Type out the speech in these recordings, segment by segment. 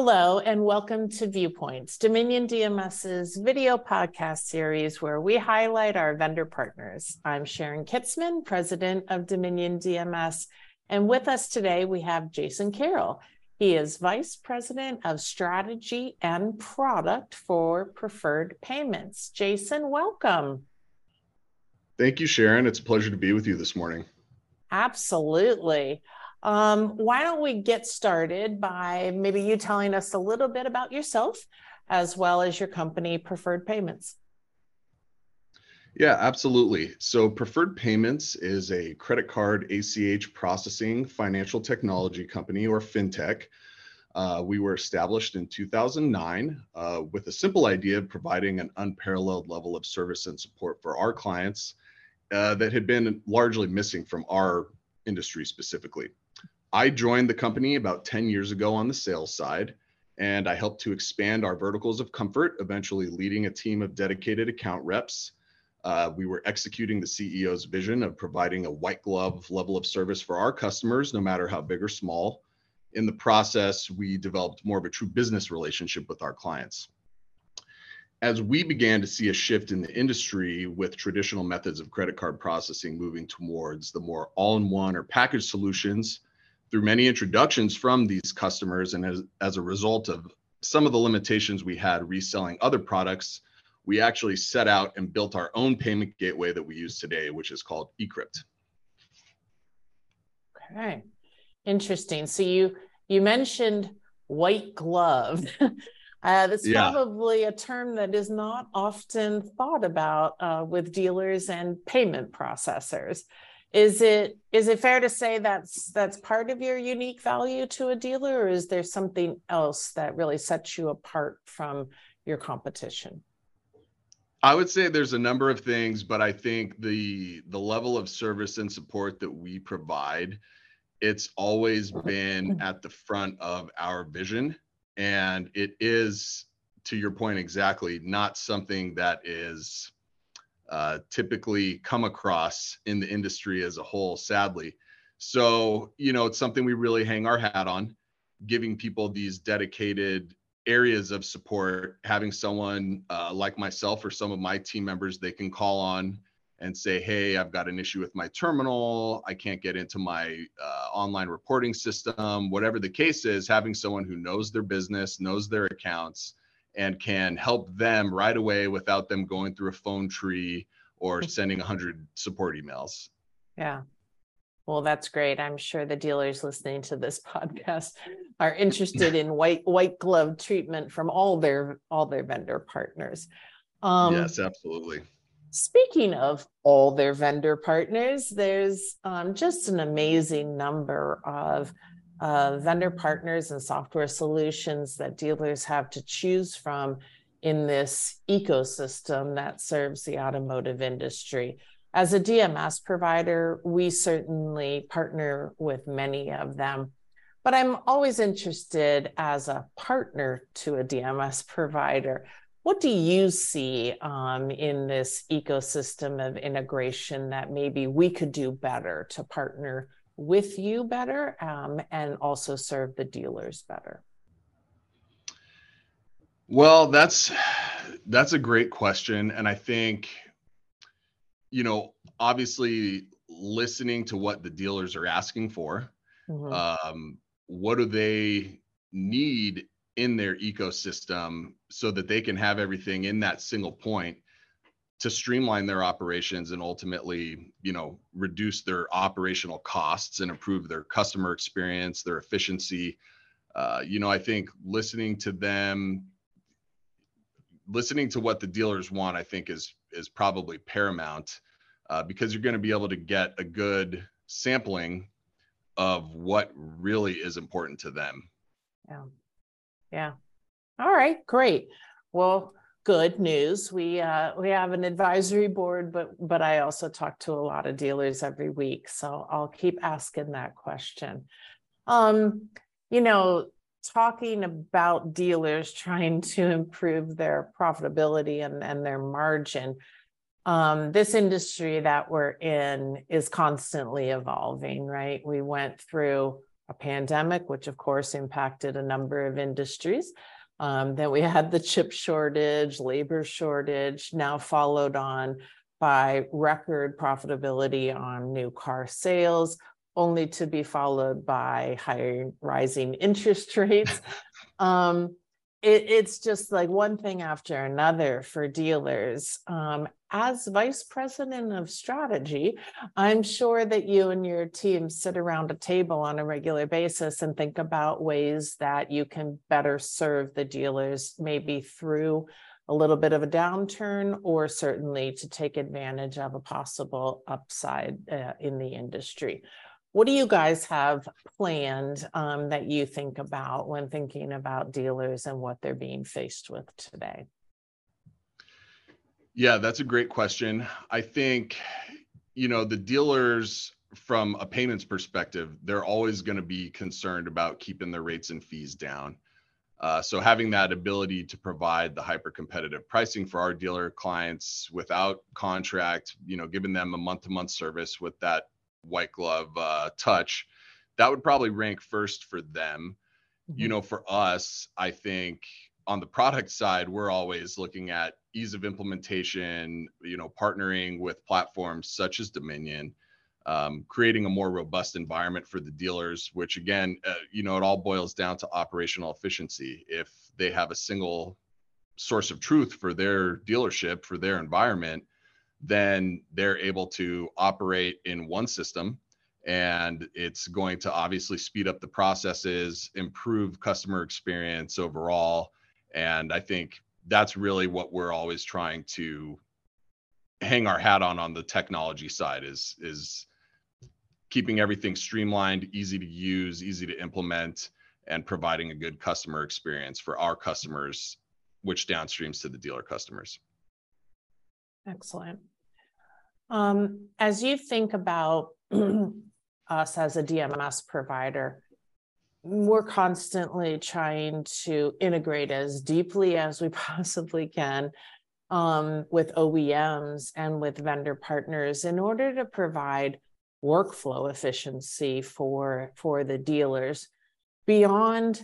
Hello, and welcome to Viewpoints, Dominion DMS's video podcast series where we highlight our vendor partners. I'm Sharon Kitzman, president of Dominion DMS, and with us today we have Jason Carroll. He is vice president of strategy and product for Preferred Payments. Jason, welcome. Thank you, Sharon. It's a pleasure to be with you this morning. Absolutely. Um, why don't we get started by maybe you telling us a little bit about yourself as well as your company, Preferred Payments? Yeah, absolutely. So, Preferred Payments is a credit card ACH processing financial technology company or fintech. Uh, we were established in 2009 uh, with a simple idea of providing an unparalleled level of service and support for our clients uh, that had been largely missing from our industry specifically. I joined the company about 10 years ago on the sales side, and I helped to expand our verticals of comfort, eventually leading a team of dedicated account reps. Uh, we were executing the CEO's vision of providing a white glove level of service for our customers, no matter how big or small. In the process, we developed more of a true business relationship with our clients. As we began to see a shift in the industry with traditional methods of credit card processing moving towards the more all in one or package solutions, through many introductions from these customers and as, as a result of some of the limitations we had reselling other products, we actually set out and built our own payment gateway that we use today, which is called eCrypt. Okay, interesting. So you you mentioned white glove. uh, that's yeah. probably a term that is not often thought about uh, with dealers and payment processors is it is it fair to say that's that's part of your unique value to a dealer or is there something else that really sets you apart from your competition? I would say there's a number of things but i think the the level of service and support that we provide it's always been mm-hmm. at the front of our vision. And it is to your point exactly not something that is uh, typically come across in the industry as a whole, sadly. So, you know, it's something we really hang our hat on, giving people these dedicated areas of support, having someone uh, like myself or some of my team members they can call on and say, hey, I've got an issue with my terminal. I can't get into my uh, online reporting system, whatever the case is, having someone who knows their business, knows their accounts, and can help them right away without them going through a phone tree or sending 100 support emails. Yeah. Well, that's great. I'm sure the dealers listening to this podcast are interested in white white glove treatment from all their all their vendor partners. Um, yes, absolutely. Speaking of all their vendor partners, there's um, just an amazing number of uh, vendor partners and software solutions that dealers have to choose from in this ecosystem that serves the automotive industry. As a DMS provider, we certainly partner with many of them. But I'm always interested as a partner to a DMS provider. What do you see um, in this ecosystem of integration that maybe we could do better to partner with you better um, and also serve the dealers better? Well, that's that's a great question, and I think you know obviously listening to what the dealers are asking for. Mm-hmm. Um, what do they need in their ecosystem so that they can have everything in that single point to streamline their operations and ultimately you know reduce their operational costs and improve their customer experience their efficiency. Uh, you know i think listening to them listening to what the dealers want i think is is probably paramount uh, because you're going to be able to get a good sampling of what really is important to them. Yeah. Yeah. All right great. Well good news. We uh, we have an advisory board, but but I also talk to a lot of dealers every week, so I'll keep asking that question. Um, you know, talking about dealers trying to improve their profitability and, and their margin. Um, this industry that we're in is constantly evolving, right? We went through a pandemic, which of course impacted a number of industries. Um, then we had the chip shortage, labor shortage, now followed on by record profitability on new car sales, only to be followed by higher rising interest rates. um, it, it's just like one thing after another for dealers. Um, as vice president of strategy, I'm sure that you and your team sit around a table on a regular basis and think about ways that you can better serve the dealers, maybe through a little bit of a downturn or certainly to take advantage of a possible upside uh, in the industry. What do you guys have planned um, that you think about when thinking about dealers and what they're being faced with today? Yeah, that's a great question. I think, you know, the dealers from a payments perspective, they're always going to be concerned about keeping their rates and fees down. Uh, so having that ability to provide the hyper competitive pricing for our dealer clients without contract, you know, giving them a month to month service with that white glove uh, touch, that would probably rank first for them. Mm-hmm. You know, for us, I think on the product side, we're always looking at ease of implementation, you know, partnering with platforms such as Dominion, um, creating a more robust environment for the dealers, which again, uh, you know, it all boils down to operational efficiency. If they have a single source of truth for their dealership, for their environment, then they're able to operate in one system and it's going to obviously speed up the processes improve customer experience overall and i think that's really what we're always trying to hang our hat on on the technology side is is keeping everything streamlined easy to use easy to implement and providing a good customer experience for our customers which downstreams to the dealer customers Excellent. Um, as you think about us as a DMS provider, we're constantly trying to integrate as deeply as we possibly can um, with OEMs and with vendor partners in order to provide workflow efficiency for for the dealers beyond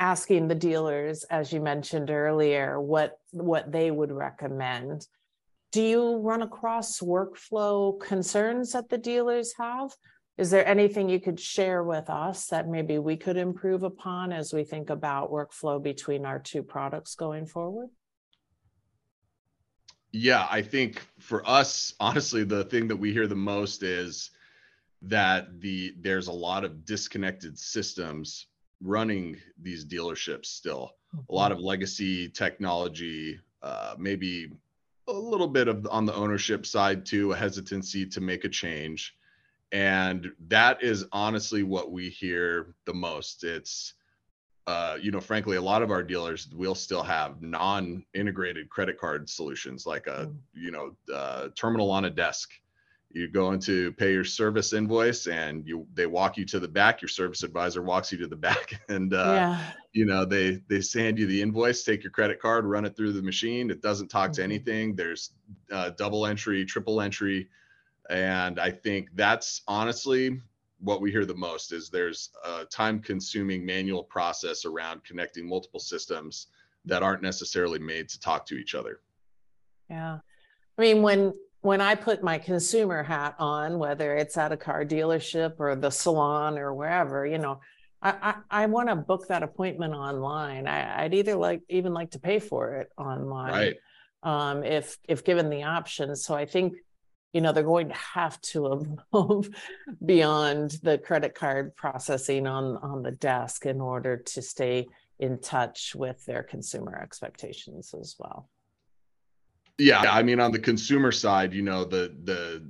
asking the dealers as you mentioned earlier what what they would recommend do you run across workflow concerns that the dealers have? Is there anything you could share with us that maybe we could improve upon as we think about workflow between our two products going forward? Yeah, I think for us, honestly, the thing that we hear the most is that the there's a lot of disconnected systems running these dealerships still. Mm-hmm. A lot mm-hmm. of legacy technology, uh, maybe a little bit of on the ownership side too, a hesitancy to make a change. And that is honestly what we hear the most. It's, uh, you know, frankly, a lot of our dealers will still have non-integrated credit card solutions, like a, mm. you know, uh, terminal on a desk you go into pay your service invoice and you they walk you to the back your service advisor walks you to the back and uh, yeah. you know they they send you the invoice take your credit card run it through the machine it doesn't talk mm-hmm. to anything there's uh, double entry triple entry and i think that's honestly what we hear the most is there's a time consuming manual process around connecting multiple systems that aren't necessarily made to talk to each other yeah i mean when when I put my consumer hat on, whether it's at a car dealership or the salon or wherever, you know, I, I, I want to book that appointment online. I, would either like even like to pay for it online, right. um, if if given the option. So I think, you know, they're going to have to evolve beyond the credit card processing on on the desk in order to stay in touch with their consumer expectations as well. Yeah, I mean, on the consumer side, you know, the the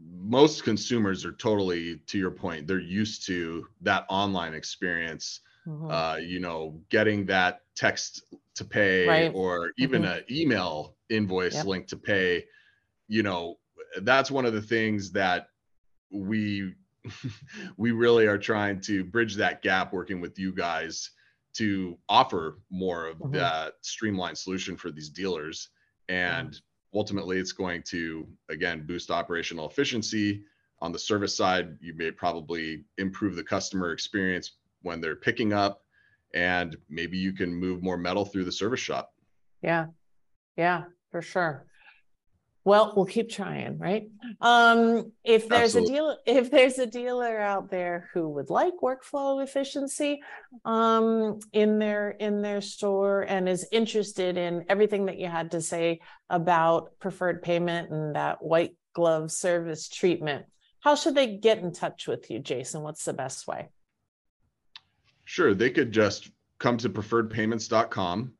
most consumers are totally to your point. They're used to that online experience. Mm-hmm. Uh, you know, getting that text to pay right. or even mm-hmm. an email invoice yep. link to pay. You know, that's one of the things that we we really are trying to bridge that gap working with you guys to offer more of mm-hmm. that streamlined solution for these dealers and ultimately it's going to again boost operational efficiency On the service side, you may probably improve the customer experience when they're picking up, and maybe you can move more metal through the service shop. Yeah, yeah, for sure. Well, we'll keep trying, right? Um, if there's Absolutely. a deal, if there's a dealer out there who would like workflow efficiency um, in their in their store and is interested in everything that you had to say about preferred payment and that white glove service treatment, how should they get in touch with you, Jason? What's the best way? Sure, they could just come to preferredpayments.com.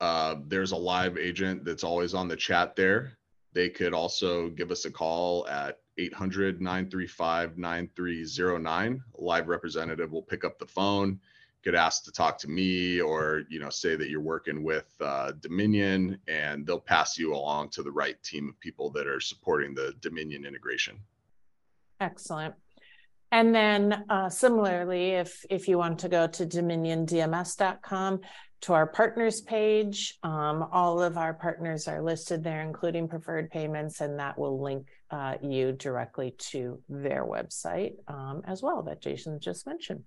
Uh, there's a live agent that's always on the chat there they could also give us a call at 800 935 9309. A live representative will pick up the phone, get asked to talk to me, or you know, say that you're working with uh, Dominion, and they'll pass you along to the right team of people that are supporting the Dominion integration. Excellent. And then uh, similarly, if if you want to go to dominiondms.com to our partners page, um, all of our partners are listed there, including preferred payments, and that will link uh, you directly to their website um, as well that Jason just mentioned.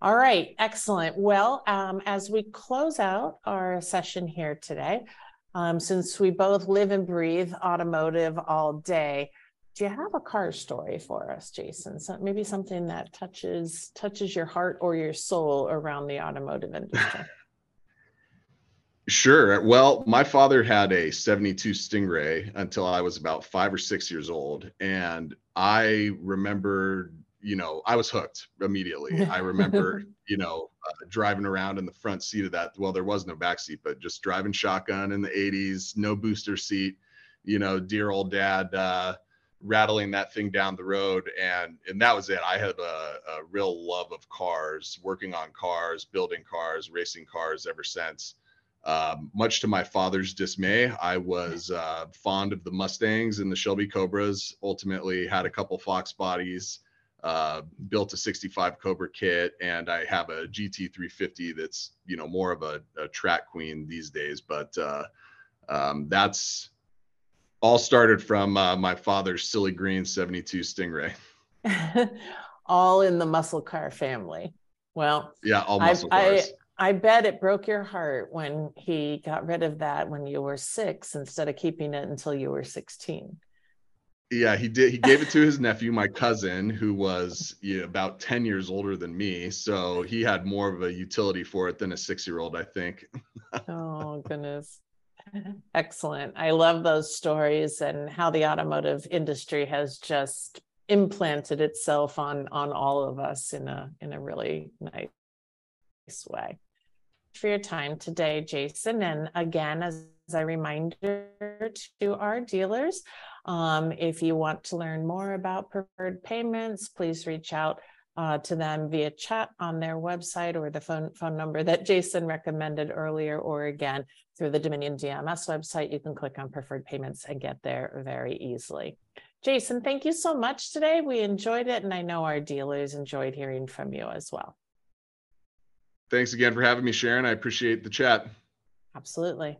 All right, excellent. Well, um, as we close out our session here today, um, since we both live and breathe automotive all day, do you have a car story for us jason so maybe something that touches touches your heart or your soul around the automotive industry sure. Well my father had a 72 stingray until i was about five or six years old and i remember you know i was hooked immediately. I remember you know uh, driving around in the front seat of that well there was no back seat but just driving shotgun in the 80s no booster seat you know dear old dad uh, rattling that thing down the road and and that was it. I had a, a, real love of cars working on cars building cars racing cars ever since um, much to my father's dismay i was uh, fond of the mustangs and the shelby cobras ultimately had a couple fox bodies uh, built a 65 cobra kit and i have a gt 350 that's you know more of a, a track queen these days but uh, um, that's all started from uh, my father's silly green 72 Stingray. all in the muscle car family. Well, yeah, all muscle I, cars. I, I bet it broke your heart when he got rid of that when you were six instead of keeping it until you were 16. Yeah, he did. He gave it to his nephew, my cousin, who was you know, about 10 years older than me. So he had more of a utility for it than a six year old, I think. oh, goodness. Excellent. I love those stories and how the automotive industry has just implanted itself on on all of us in a in a really nice way. For your time today, Jason, and again, as, as a reminder to our dealers, um, if you want to learn more about preferred payments, please reach out uh, to them via chat on their website or the phone phone number that Jason recommended earlier, or again through the Dominion DMS website. You can click on preferred payments and get there very easily. Jason, thank you so much today. We enjoyed it, and I know our dealers enjoyed hearing from you as well. Thanks again for having me, Sharon. I appreciate the chat. Absolutely.